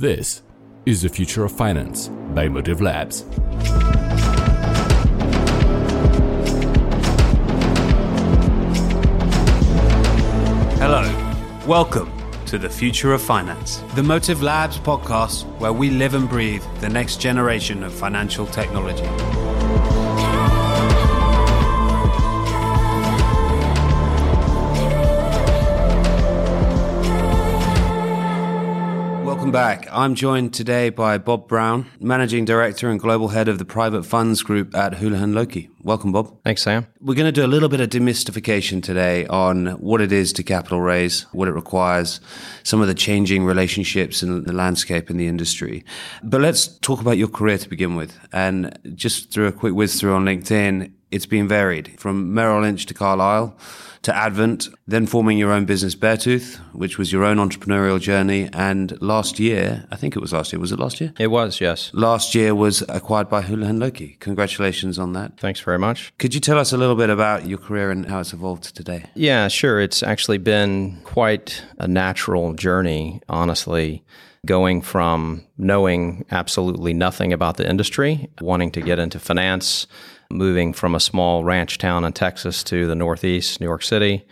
This is the future of finance by Motive Labs. Hello, welcome to the Future of Finance, the Motive Labs podcast where we live and breathe the next generation of financial technology. Welcome back. I'm joined today by Bob Brown, Managing Director and Global Head of the Private Funds Group at Houlihan Lokey. Welcome, Bob. Thanks, Sam. We're going to do a little bit of demystification today on what it is to capital raise, what it requires, some of the changing relationships and the landscape in the industry. But let's talk about your career to begin with. And just through a quick whiz through on LinkedIn, it's been varied from Merrill Lynch to Carlyle to Advent, then forming your own business, Beartooth, which was your own entrepreneurial journey. And last year, I think it was last year, was it last year? It was, yes. Last year was acquired by Houlihan Lokey. Congratulations on that. Thanks very much. Could you tell us a little bit about your career and how it's evolved to today? Yeah, sure. It's actually been quite a natural journey, honestly going from knowing absolutely nothing about the industry, wanting to get into finance, moving from a small ranch town in Texas to the Northeast, New York City,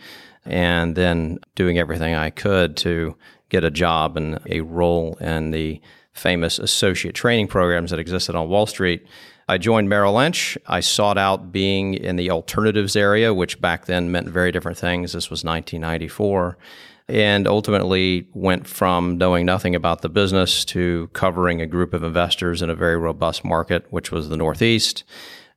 and then doing everything I could to get a job and a role in the famous associate training programs that existed on Wall Street. I joined Merrill Lynch. I sought out being in the alternatives area, which back then meant very different things. This was 1994 and ultimately went from knowing nothing about the business to covering a group of investors in a very robust market, which was the Northeast.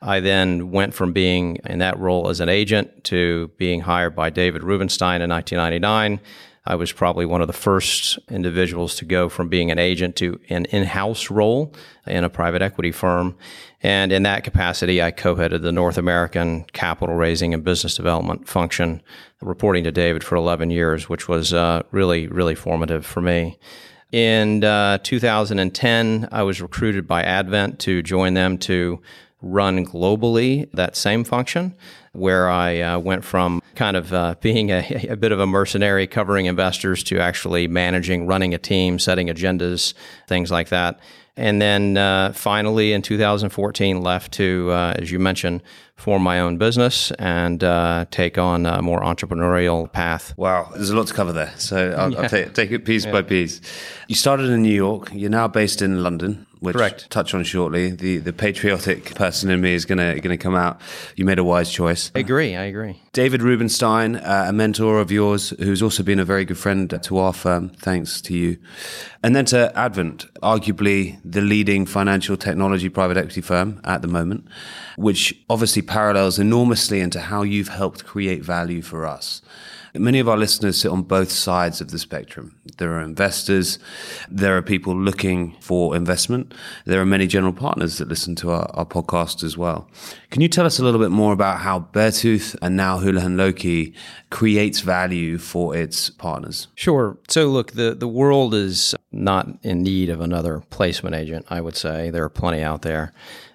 I then went from being in that role as an agent to being hired by David Rubenstein in 1999. I was probably one of the first individuals to go from being an agent to an in house role in a private equity firm. And in that capacity, I co headed the North American capital raising and business development function, reporting to David for 11 years, which was uh, really, really formative for me. In uh, 2010, I was recruited by Advent to join them to run globally that same function, where I uh, went from kind of uh, being a, a, bit of a mercenary covering investors to actually managing, running a team, setting agendas, things like that. And then uh, finally in 2014, left to, uh, as you mentioned, form my own business and uh, take on a more entrepreneurial path. Wow, there's a lot to cover there. So I'll, yeah. I'll take, take, it piece yeah. by piece. You started in New York. You're now based in London which Correct. touch on shortly. The the patriotic person in me is gonna gonna come out. You made a wise choice. I agree. I agree. David Rubenstein, uh, a mentor of yours, who's also been a very good friend to our firm. Thanks to you, and then to Advent, arguably the leading financial technology private equity firm at the moment, which obviously parallels enormously into how you've helped create value for us. Many of our listeners sit on both sides of the spectrum. There are investors, there are people looking for investment, there are many general partners that listen to our, our podcast as well. Can you tell us a little bit more about how Beartooth and now Houlihan Lokey creates value for its partners? Sure. So, look, the, the world is not in need of another placement agent, I would say. There are plenty out there.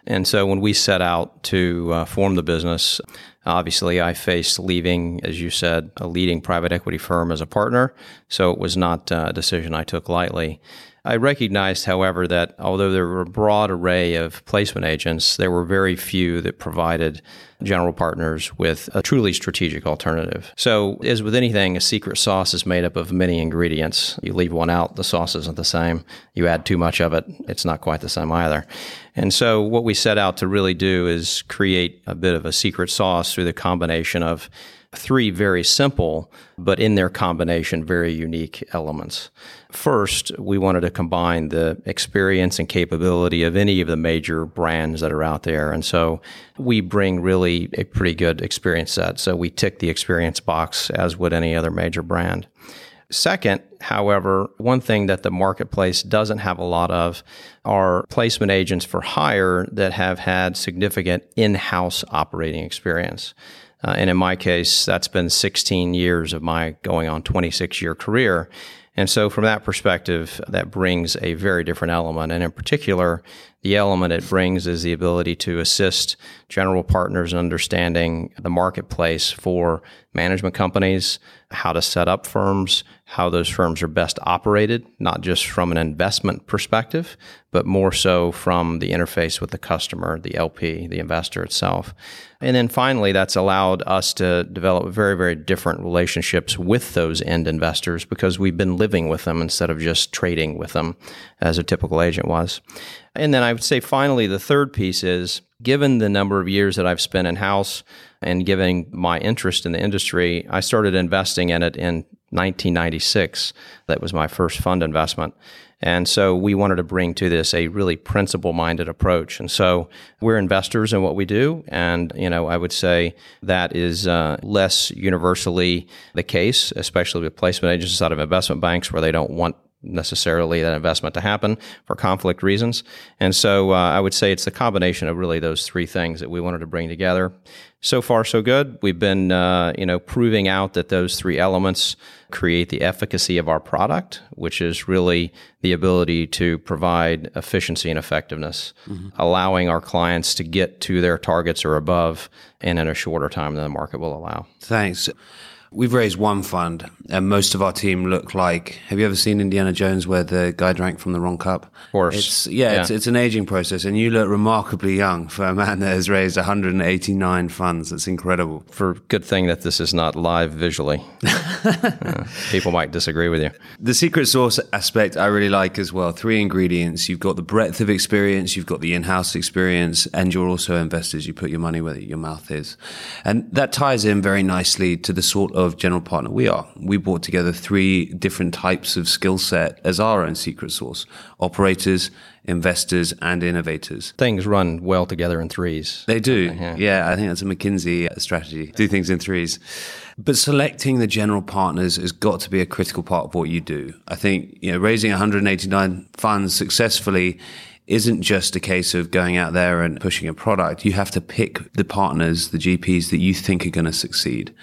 And so when we set out to uh, form the business, obviously I faced leaving, as you said, a leading private equity firm as a partner. So it was not a decision I took lightly. I recognized, however, that although there were a broad array of placement agents, there were very few that provided general partners with a truly strategic alternative. So, as with anything, a secret sauce is made up of many ingredients. You leave one out, the sauce isn't the same. You add too much of it, it's not quite the same either. And so, what we set out to really do is create a bit of a secret sauce through the combination of three very simple, but in their combination, very unique elements. First, we wanted to combine the experience and capability of any of the major brands that are out there. And so we bring really a pretty good experience set. So we tick the experience box as would any other major brand. Second, however, one thing that the marketplace doesn't have a lot of are placement agents for hire that have had significant in house operating experience. Uh, and in my case, that's been 16 years of my going on 26 year career. And so, from that perspective, that brings a very different element. And in particular, the element it brings is the ability to assist general partners in understanding the marketplace for management companies, how to set up firms, how those firms are best operated, not just from an investment perspective, but more so from the interface with the customer, the LP, the investor itself. And then finally, that's allowed us to develop very, very different relationships with those end investors because we've been living with them instead of just trading with them as a typical agent was. And then I would say finally, the third piece is given the number of years that I've spent in house and given my interest in the industry, I started investing in it in 1996. That was my first fund investment. And so we wanted to bring to this a really principle minded approach. And so we're investors in what we do. And, you know, I would say that is uh, less universally the case, especially with placement agents out of investment banks where they don't want necessarily that investment to happen for conflict reasons. And so uh, I would say it's the combination of really those three things that we wanted to bring together. So far, so good. We've been, uh, you know, proving out that those three elements create the efficacy of our product, which is really the ability to provide efficiency and effectiveness, mm-hmm. allowing our clients to get to their targets or above and in a shorter time than the market will allow. Thanks. We've raised one fund, and most of our team look like. Have you ever seen Indiana Jones, where the guy drank from the wrong cup? Of course. It's, yeah, yeah. It's, it's, an aging process, and you look remarkably young for a man that has raised 189 funds. That's incredible. For good thing that this is not live visually. uh, people might disagree with you. The secret sauce aspect I really like as well. Three ingredients. You've got the breadth of experience, you've got the in-house experience, and you're also investors. You put your money where your mouth is, and that ties in very nicely to the sort of general partner we are. We brought together three different types of skill set as our own secret source operators, investors, and innovators. Things run well together in threes. They do. Yeah, yeah I think that's a McKinsey uh, strategy. Do things in threes. But selecting the general partners has got to be a critical part of what you do. I think, you know, raising 189 funds successfully isn't just a case of going out there and pushing a product. You have to pick the partners, the GPs that you think are going to succeed.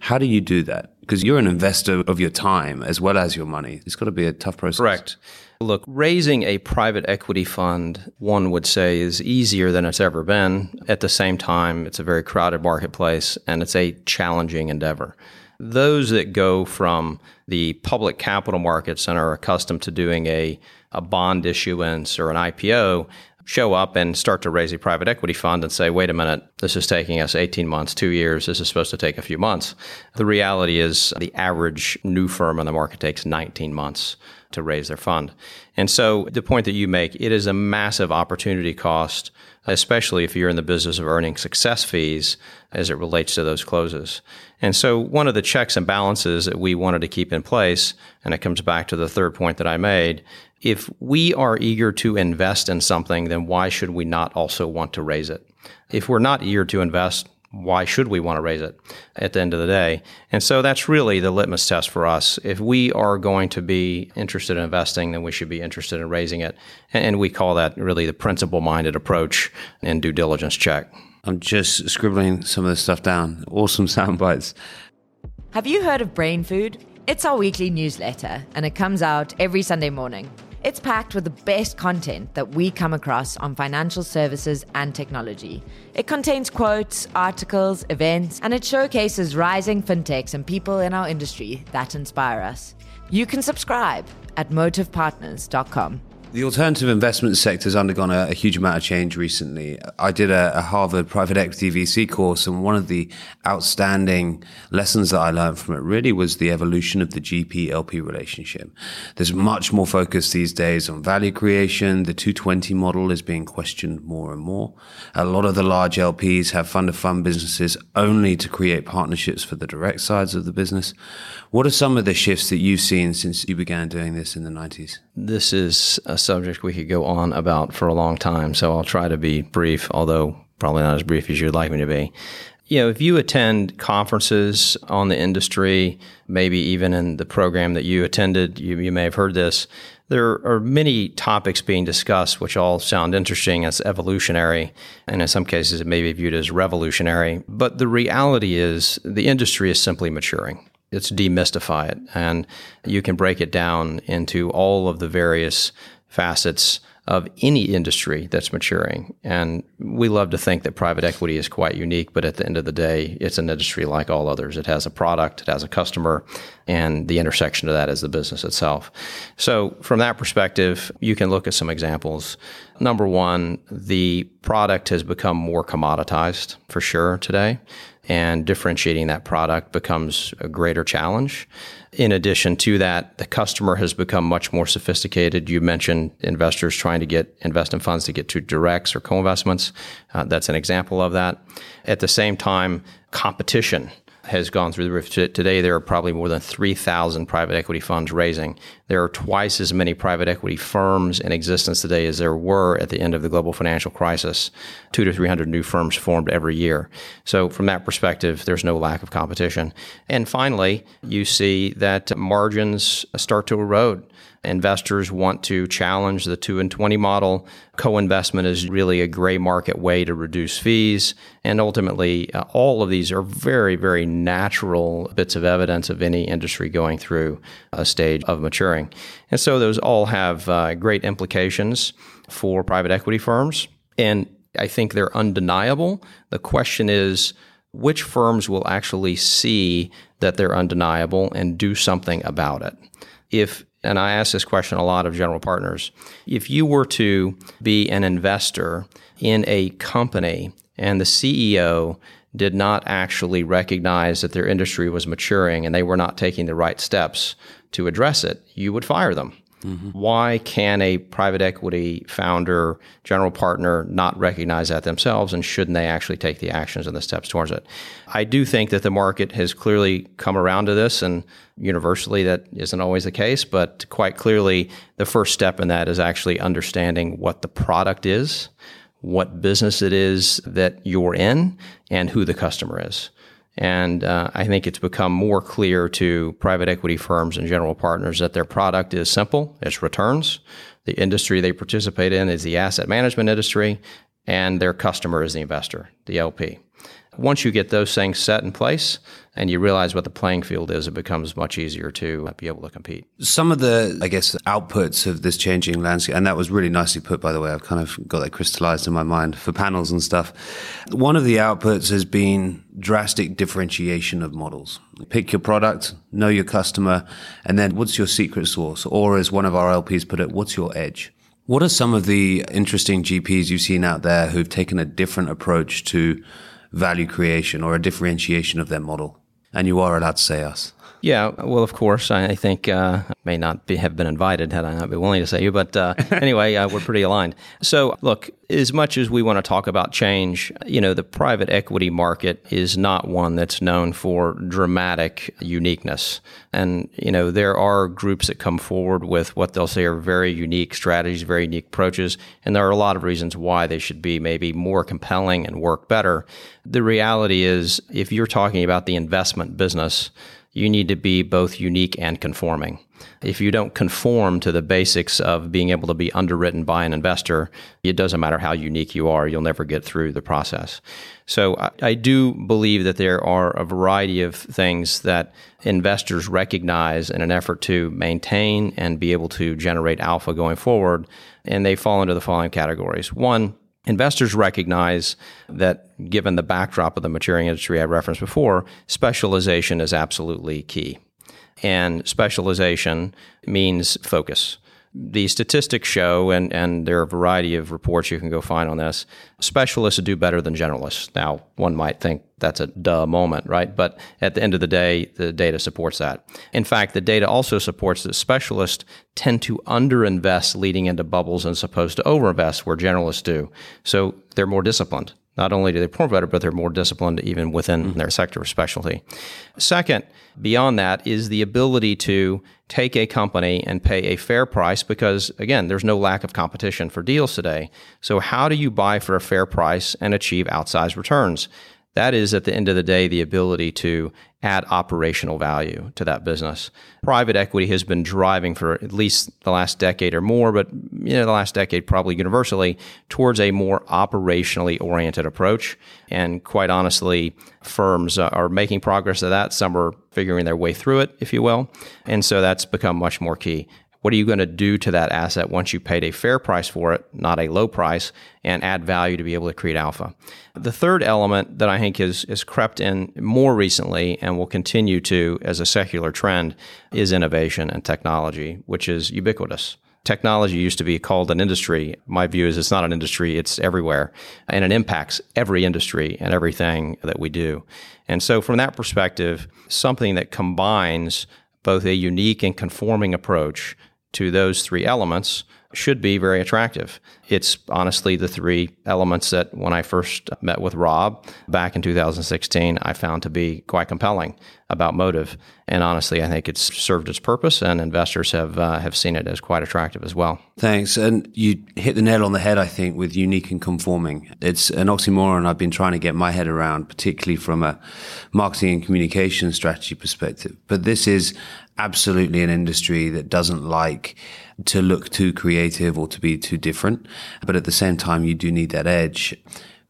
How do you do that? Because you're an investor of your time as well as your money. It's got to be a tough process. Correct. Look, raising a private equity fund, one would say, is easier than it's ever been. At the same time, it's a very crowded marketplace and it's a challenging endeavor. Those that go from the public capital markets and are accustomed to doing a a bond issuance or an IPO show up and start to raise a private equity fund and say, wait a minute, this is taking us 18 months, two years, this is supposed to take a few months. The reality is the average new firm in the market takes 19 months to raise their fund. And so the point that you make, it is a massive opportunity cost, especially if you're in the business of earning success fees as it relates to those closes. And so one of the checks and balances that we wanted to keep in place, and it comes back to the third point that I made, if we are eager to invest in something, then why should we not also want to raise it? If we're not eager to invest, why should we want to raise it at the end of the day? And so that's really the litmus test for us. If we are going to be interested in investing, then we should be interested in raising it. And we call that really the principle minded approach and due diligence check. I'm just scribbling some of this stuff down. Awesome sound bites. Have you heard of Brain Food? It's our weekly newsletter, and it comes out every Sunday morning. It's packed with the best content that we come across on financial services and technology. It contains quotes, articles, events, and it showcases rising fintechs and people in our industry that inspire us. You can subscribe at motivepartners.com. The alternative investment sector has undergone a, a, huge amount of change recently. I did a, a, Harvard private equity VC course, and one of the outstanding lessons that I learned from it really was the evolution of the GP LP relationship. There's much more focus these days on value creation. The 220 model is being questioned more and more. A lot of the large LPs have fund of fund businesses only to create partnerships for the direct sides of the business. What are some of the shifts that you've seen since you began doing this in the 90s? This is a subject we could go on about for a long time, so I'll try to be brief, although probably not as brief as you'd like me to be. You know, if you attend conferences on the industry, maybe even in the program that you attended, you, you may have heard this. There are many topics being discussed which all sound interesting as evolutionary, and in some cases it may be viewed as revolutionary. But the reality is the industry is simply maturing let's demystify it. And you can break it down into all of the various facets of any industry that's maturing. And we love to think that private equity is quite unique, but at the end of the day, it's an industry like all others. It has a product, it has a customer, and the intersection of that is the business itself. So, from that perspective, you can look at some examples. Number one, the product has become more commoditized for sure today and differentiating that product becomes a greater challenge. In addition to that, the customer has become much more sophisticated. You mentioned investors trying to get investment funds to get to directs or co-investments. Uh, that's an example of that. At the same time, competition has gone through the roof. Today, there are probably more than 3,000 private equity funds raising. There are twice as many private equity firms in existence today as there were at the end of the global financial crisis. Two to 300 new firms formed every year. So, from that perspective, there's no lack of competition. And finally, you see that margins start to erode investors want to challenge the 2 and 20 model. Co-investment is really a gray market way to reduce fees. And ultimately, uh, all of these are very, very natural bits of evidence of any industry going through a stage of maturing. And so those all have uh, great implications for private equity firms. And I think they're undeniable. The question is, which firms will actually see that they're undeniable and do something about it? If and I ask this question a lot of general partners. If you were to be an investor in a company and the CEO did not actually recognize that their industry was maturing and they were not taking the right steps to address it, you would fire them. Mm-hmm. Why can a private equity founder, general partner not recognize that themselves and shouldn't they actually take the actions and the steps towards it? I do think that the market has clearly come around to this and universally that isn't always the case, but quite clearly the first step in that is actually understanding what the product is, what business it is that you're in, and who the customer is. And uh, I think it's become more clear to private equity firms and general partners that their product is simple, it's returns. The industry they participate in is the asset management industry, and their customer is the investor, the LP. Once you get those things set in place, and you realize what the playing field is, it becomes much easier to be able to compete. Some of the, I guess, outputs of this changing landscape, and that was really nicely put, by the way. I've kind of got that crystallized in my mind for panels and stuff. One of the outputs has been drastic differentiation of models. Pick your product, know your customer, and then what's your secret sauce? Or as one of our LPs put it, what's your edge? What are some of the interesting GPs you've seen out there who've taken a different approach to value creation or a differentiation of their model? And you are allowed to say us. Yeah, well, of course. I think uh, I may not be, have been invited had I not been willing to say you, but uh, anyway, uh, we're pretty aligned. So, look, as much as we want to talk about change, you know, the private equity market is not one that's known for dramatic uniqueness. And, you know, there are groups that come forward with what they'll say are very unique strategies, very unique approaches, and there are a lot of reasons why they should be maybe more compelling and work better. The reality is, if you're talking about the investment business, you need to be both unique and conforming. If you don't conform to the basics of being able to be underwritten by an investor, it doesn't matter how unique you are, you'll never get through the process. So I, I do believe that there are a variety of things that investors recognize in an effort to maintain and be able to generate alpha going forward. And they fall into the following categories. One, Investors recognize that given the backdrop of the maturing industry I referenced before, specialization is absolutely key. And specialization means focus the statistics show, and, and there are a variety of reports you can go find on this, specialists do better than generalists. Now, one might think that's a duh moment, right? But at the end of the day, the data supports that. In fact, the data also supports that specialists tend to underinvest leading into bubbles as opposed to overinvest where generalists do. So they're more disciplined. Not only do they perform better, but they're more disciplined even within mm-hmm. their sector of specialty. Second, beyond that is the ability to take a company and pay a fair price because, again, there's no lack of competition for deals today. So, how do you buy for a fair price and achieve outsized returns? That is, at the end of the day, the ability to add operational value to that business. Private equity has been driving for at least the last decade or more, but you know, the last decade probably universally towards a more operationally oriented approach. And quite honestly, firms are making progress to that. Some are figuring their way through it, if you will. And so that's become much more key. What are you going to do to that asset once you paid a fair price for it, not a low price, and add value to be able to create alpha? The third element that I think is crept in more recently and will continue to as a secular trend is innovation and technology, which is ubiquitous technology used to be called an industry. My view is it's not an industry, it's everywhere. And it impacts every industry and everything that we do. And so, from that perspective, something that combines both a unique and conforming approach to those three elements should be very attractive. It's honestly the three elements that when I first met with Rob back in 2016, I found to be quite compelling about Motive. And honestly, I think it's served its purpose, and investors have uh, have seen it as quite attractive as well. Thanks. And you hit the nail on the head, I think, with unique and conforming. It's an oxymoron I've been trying to get my head around, particularly from a marketing and communication strategy perspective. But this is absolutely an industry that doesn't like to look too creative or to be too different. But at the same time, you do need that edge.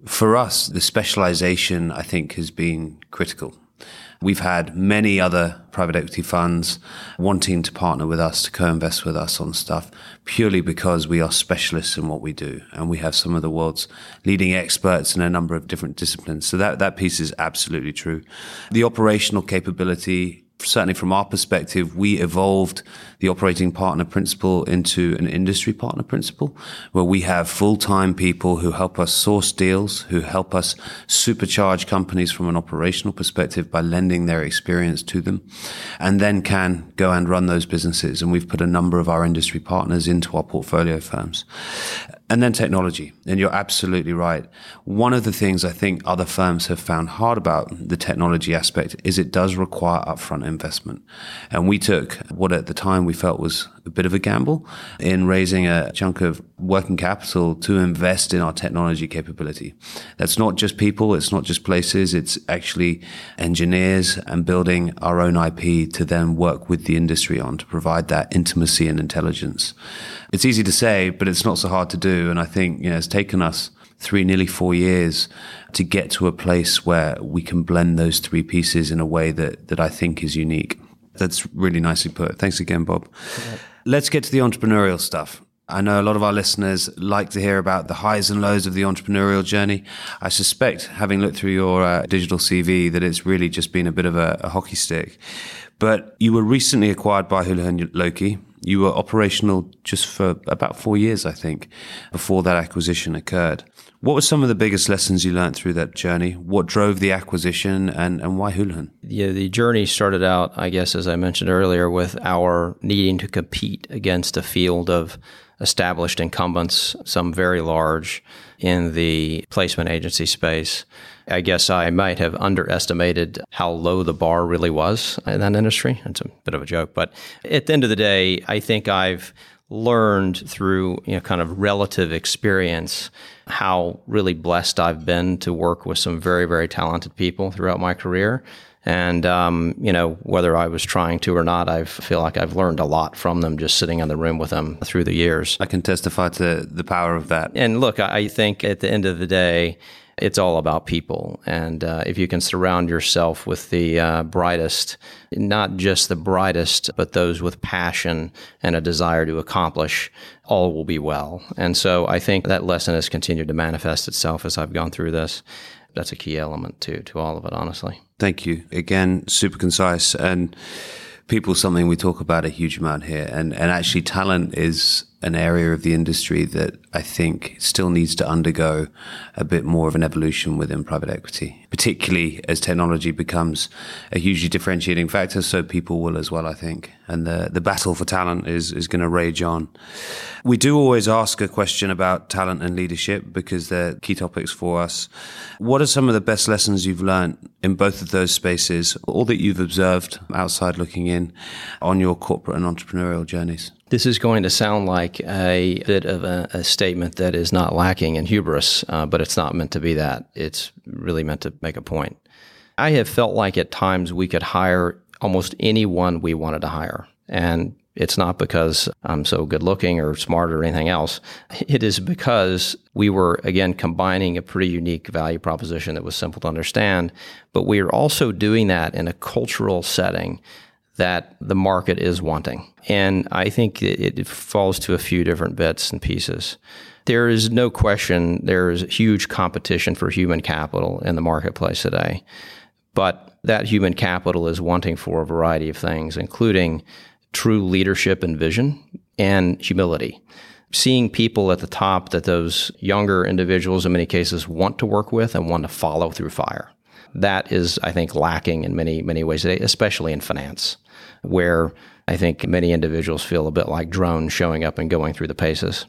For us, the specialization, I think, has been critical. We've had many other private equity funds wanting to partner with us, to co invest with us on stuff, purely because we are specialists in what we do. And we have some of the world's leading experts in a number of different disciplines. So that, that piece is absolutely true. The operational capability certainly from our perspective, we evolved the operating partner principle into an industry partner principle where we have full-time people who help us source deals, who help us supercharge companies from an operational perspective by lending their experience to them and then can go and run those businesses. And we've put a number of our industry partners into our portfolio firms. And then technology. And you're absolutely right. One of the things I think other firms have found hard about the technology aspect is it does require upfront investment. And we took what at the time we felt was a bit of a gamble in raising a chunk of working capital to invest in our technology capability. That's not just people. It's not just places. It's actually engineers and building our own IP to then work with the industry on to provide that intimacy and intelligence. It's easy to say, but it's not so hard to do. And I think, you know, it's taken us three, nearly four years to get to a place where we can blend those three pieces in a way that, that I think is unique. That's really nicely put. Thanks again, Bob. Let's get to the entrepreneurial stuff. I know a lot of our listeners like to hear about the highs and lows of the entrepreneurial journey. I suspect, having looked through your uh, digital CV, that it's really just been a bit of a, a hockey stick. But you were recently acquired by Houlihan Lokey. You were operational just for about four years, I think, before that acquisition occurred. What were some of the biggest lessons you learned through that journey? What drove the acquisition and, and why Houlihan? Yeah, the journey started out, I guess, as I mentioned earlier, with our needing to compete against a field of established incumbents, some very large in the placement agency space. I guess I might have underestimated how low the bar really was in that industry. It's a bit of a joke, but at the end of the day, I think I've learned through you know kind of relative experience how really blessed I've been to work with some very very talented people throughout my career. And um, you know whether I was trying to or not I feel like I've learned a lot from them just sitting in the room with them through the years. I can testify to the power of that. And look I think at the end of the day it's all about people. And uh, if you can surround yourself with the uh, brightest, not just the brightest, but those with passion and a desire to accomplish, all will be well. And so I think that lesson has continued to manifest itself as I've gone through this. That's a key element to to all of it, honestly. Thank you again. Super concise and people. Something we talk about a huge amount here, and and actually talent is an area of the industry that I think still needs to undergo a bit more of an evolution within private equity, particularly as technology becomes a hugely differentiating factor. So people will as well, I think. And the, the battle for talent is, is going to rage on. We do always ask a question about talent and leadership because they're key topics for us. What are some of the best lessons you've learned in both of those spaces, or that you've observed outside looking in on your corporate and entrepreneurial journeys? This is going to sound like a bit of a, a statement that is not lacking in hubris, uh, but it's not meant to be that. It's really meant to make a point. I have felt like at times we could hire almost anyone we wanted to hire. And it's not because I'm so good looking or smart or anything else. It is because we were, again, combining a pretty unique value proposition that was simple to understand, but we are also doing that in a cultural setting that the market is wanting. And I think it, falls to a few different bits and pieces. There is no question there is huge competition for human capital in the marketplace today. But that human capital is wanting for a variety of things, including true leadership and vision and humility. Seeing people at the top that those younger individuals, in many cases, want to work with and want to follow through fire. That is, I think, lacking in many, many ways today, especially in finance, where I think many individuals feel a bit like drones showing up and going through the paces.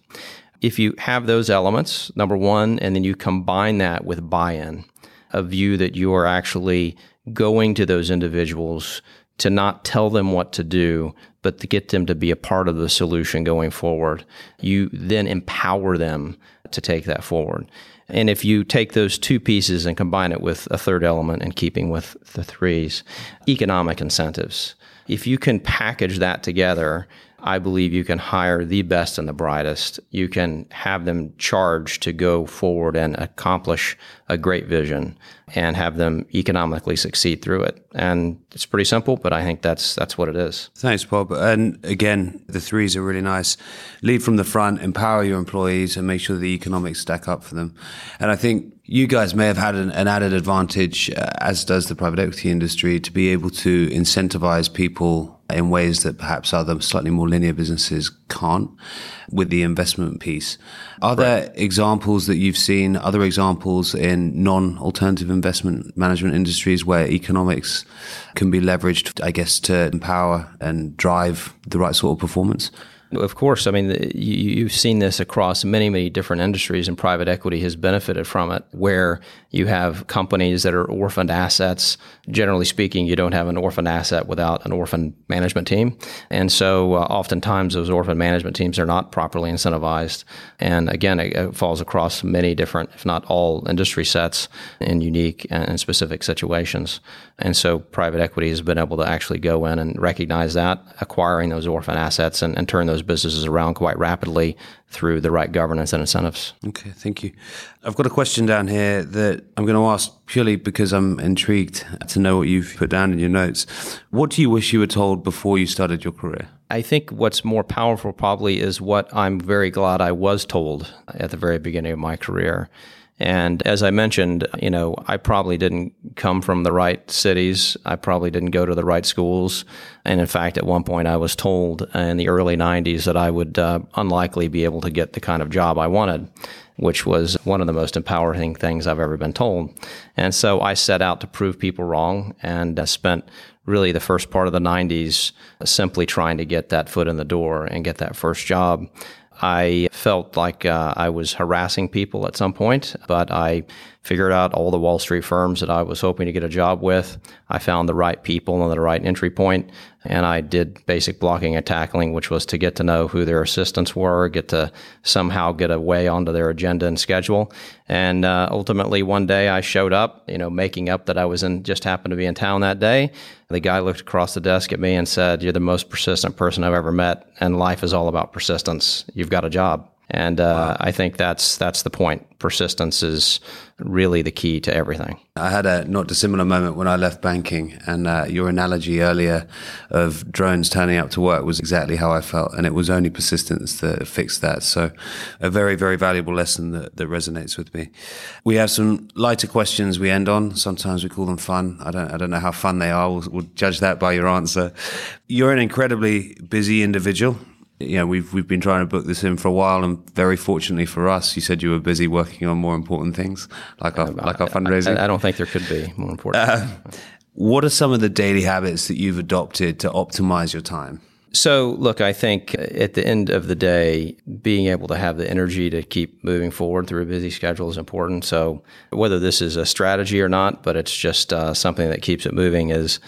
If you have those elements, number one, and then you combine that with buy in, a view that you are actually going to those individuals to not tell them what to do, but to get them to be a part of the solution going forward. You then empower them to take that forward. And if you take those two pieces and combine it with a third element in keeping with the threes, economic incentives. If you can package that together I believe you can hire the best and the brightest. You can have them charged to go forward and accomplish a great vision and have them economically succeed through it. And it's pretty simple, but I think that's that's what it is. Thanks, Bob. And again, the threes are really nice. Lead from the front, empower your employees, and make sure the economics stack up for them. And I think you guys may have had an, an added advantage, uh, as does the private equity industry, to be able to incentivize people in ways that perhaps other slightly more linear businesses can't with the investment piece. Are right. there examples that you've seen, other examples in non alternative investment management industries where economics can be leveraged, I guess, to empower and drive the right sort of performance? Of course, I mean you, have seen this across many, many different industries, and private equity has benefited from it. Where you have companies that are orphaned assets. Generally speaking, you don't have an orphaned asset without an orphan management team, and so uh, oftentimes those orphan management teams are not properly incentivized. And again, it, it, falls across many different, if not all, industry sets in unique and specific situations. And so private equity has been able to actually go in and recognize that, acquiring those orphan assets and, and turn those businesses around quite rapidly through the right governance and incentives. Okay, thank you. I've got a question down here that I'm going to ask purely because I'm intrigued to know what you've put down in your notes. What do you wish you were told before you started your career? I think what's more powerful probably is what I'm very glad I was told at the very beginning of my career. And as I mentioned, you know, I probably didn't come from the right cities. I probably didn't go to the right schools. And in fact, at one point, I was told in the early 90s that I would uh, unlikely be able to get the kind of job I wanted, which was one of the most empowering things I've ever been told. And so I set out to prove people wrong and uh, spent really the first part of the 90s simply trying to get that foot in the door and get that first job. I felt like uh, I was harassing people at some point, but I figured out all the Wall Street firms that I was hoping to get a job with. I found the right people and the right entry point, and I did basic blocking and tackling, which was to get to know who their assistants were, get to somehow get a way onto their agenda and schedule. And uh, ultimately, one day I showed up, you know, making up that I was in, just happened to be in town that day. The guy looked across the desk at me and said, You're the most persistent person I've ever met, and life is all about persistence. You've got a job. And uh, wow. I think that's that's the point. Persistence is really the key to everything. I had a not dissimilar moment when I left banking, and uh, your analogy earlier of drones turning up to work was exactly how I felt, and it was only persistence that fixed that. So, a very very valuable lesson that, that resonates with me. We have some lighter questions we end on. Sometimes we call them fun. I don't I don't know how fun they are. We'll, we'll judge that by your answer. You're an incredibly busy individual you know, we've we've been trying to book this in for a while, and very fortunately for us, you said you were busy working on more important things, like our uh, like our fundraising. I, I, don't think there could be more important. Uh, what are some of the daily habits that you've adopted to optimize your time? So, look, I think at the end of the day, being able to have the energy to keep moving forward through a busy schedule is important. So, whether this is a strategy or not, but it's just uh, something that keeps it moving, is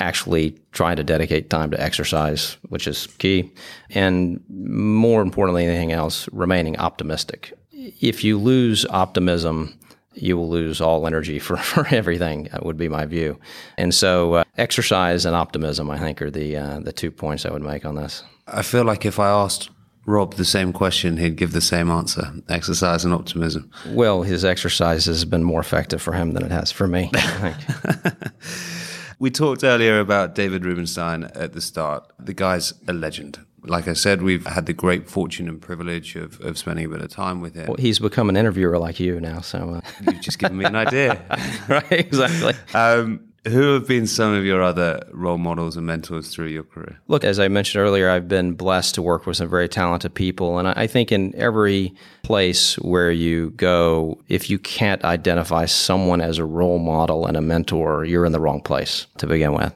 actually trying to dedicate time to exercise, which is key. And more importantly anything else, remaining optimistic. If you lose optimism, you will lose all energy for, for everything, would be my view. And so, uh, exercise and optimism, I think, are the, uh, the two points I would make on this. I feel like if I asked Rob the same question, he'd give the same answer exercise and optimism. Well, his exercise has been more effective for him than it has for me. We talked earlier about David Rubenstein at the start. The guy's a legend. Like I said, we've had the great fortune and privilege of, of spending a bit of time with him. Well, he's become an interviewer like you now, so. Uh... You've just given me an idea. right, exactly. Um, who have been some of your other role models and mentors through your career? Look, as I mentioned earlier, I've been blessed to work with some very talented people. And I think in every place where you go, if you can't identify someone as a role model and a mentor, you're in the wrong place to begin with.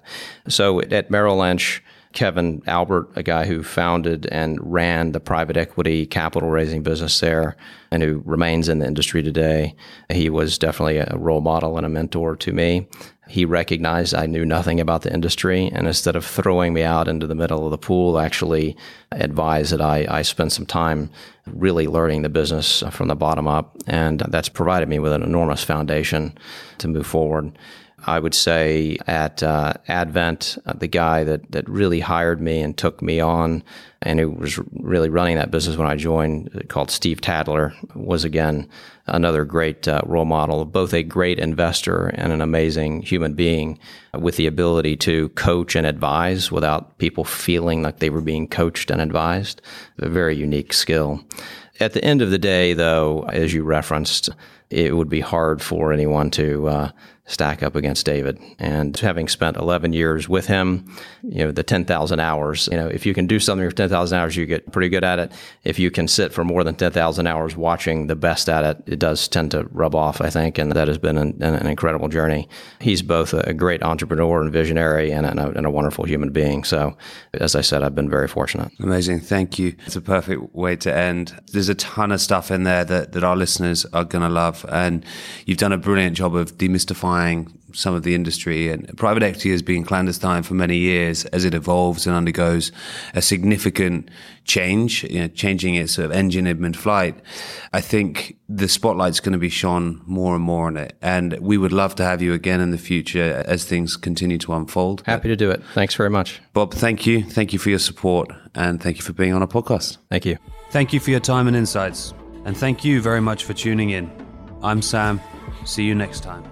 So at Merrill Lynch, Kevin Albert, a guy who founded and ran the private equity capital raising business there and who remains in the industry today. He was definitely a role model and a mentor to me. He recognized I knew nothing about the industry, and instead of throwing me out into the middle of the pool, actually advised that I, I spend some time really learning the business from the bottom up. And that's provided me with an enormous foundation to move forward. I would say at uh, Advent, uh, the guy that, that really hired me and took me on and who was really running that business when I joined, called Steve Tadler, was again another great uh, role model, both a great investor and an amazing human being with the ability to coach and advise without people feeling like they were being coached and advised. A very unique skill. At the end of the day, though, as you referenced, it would be hard for anyone to uh, stack up against David. And having spent 11 years with him, you know, the 10,000 hours, you know, if you can do something for 10,000 hours, you get pretty good at it. If you can sit for more than 10,000 hours watching the best at it, it does tend to rub off, I think. And that has been an, an incredible journey. He's both a great entrepreneur and visionary and a, and a wonderful human being. So, as I said, I've been very fortunate. Amazing. Thank you. It's a perfect way to end. There's a ton of stuff in there that, that our listeners are going to love. And you've done a brilliant job of demystifying some of the industry. And private equity has been clandestine for many years as it evolves and undergoes a significant change, you know, changing its sort of engine in mid-flight. I think the spotlight's going to be shone more and more on it. And we would love to have you again in the future as things continue to unfold. Happy to do it. Thanks very much. Bob, thank you. Thank you for your support and thank you for being on a podcast. Thank you. Thank you for your time and insights. And thank you very much for tuning in. I'm Sam. See you next time.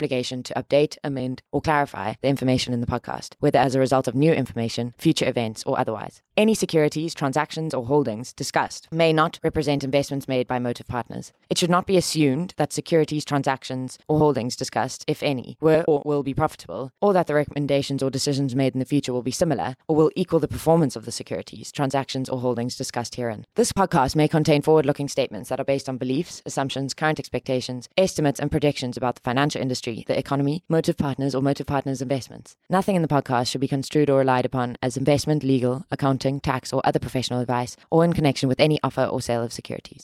to update, amend, or clarify the information in the podcast, whether as a result of new information, future events, or otherwise. Any securities, transactions, or holdings discussed may not represent investments made by Motive Partners. It should not be assumed that securities, transactions, or holdings discussed, if any, were or will be profitable, or that the recommendations or decisions made in the future will be similar or will equal the performance of the securities, transactions, or holdings discussed herein. This podcast may contain forward looking statements that are based on beliefs, assumptions, current expectations, estimates, and predictions about the financial industry, the economy, Motive Partners, or Motive Partners investments. Nothing in the podcast should be construed or relied upon as investment, legal, accounting, tax, or other professional advice, or in connection with any offer or sale of securities.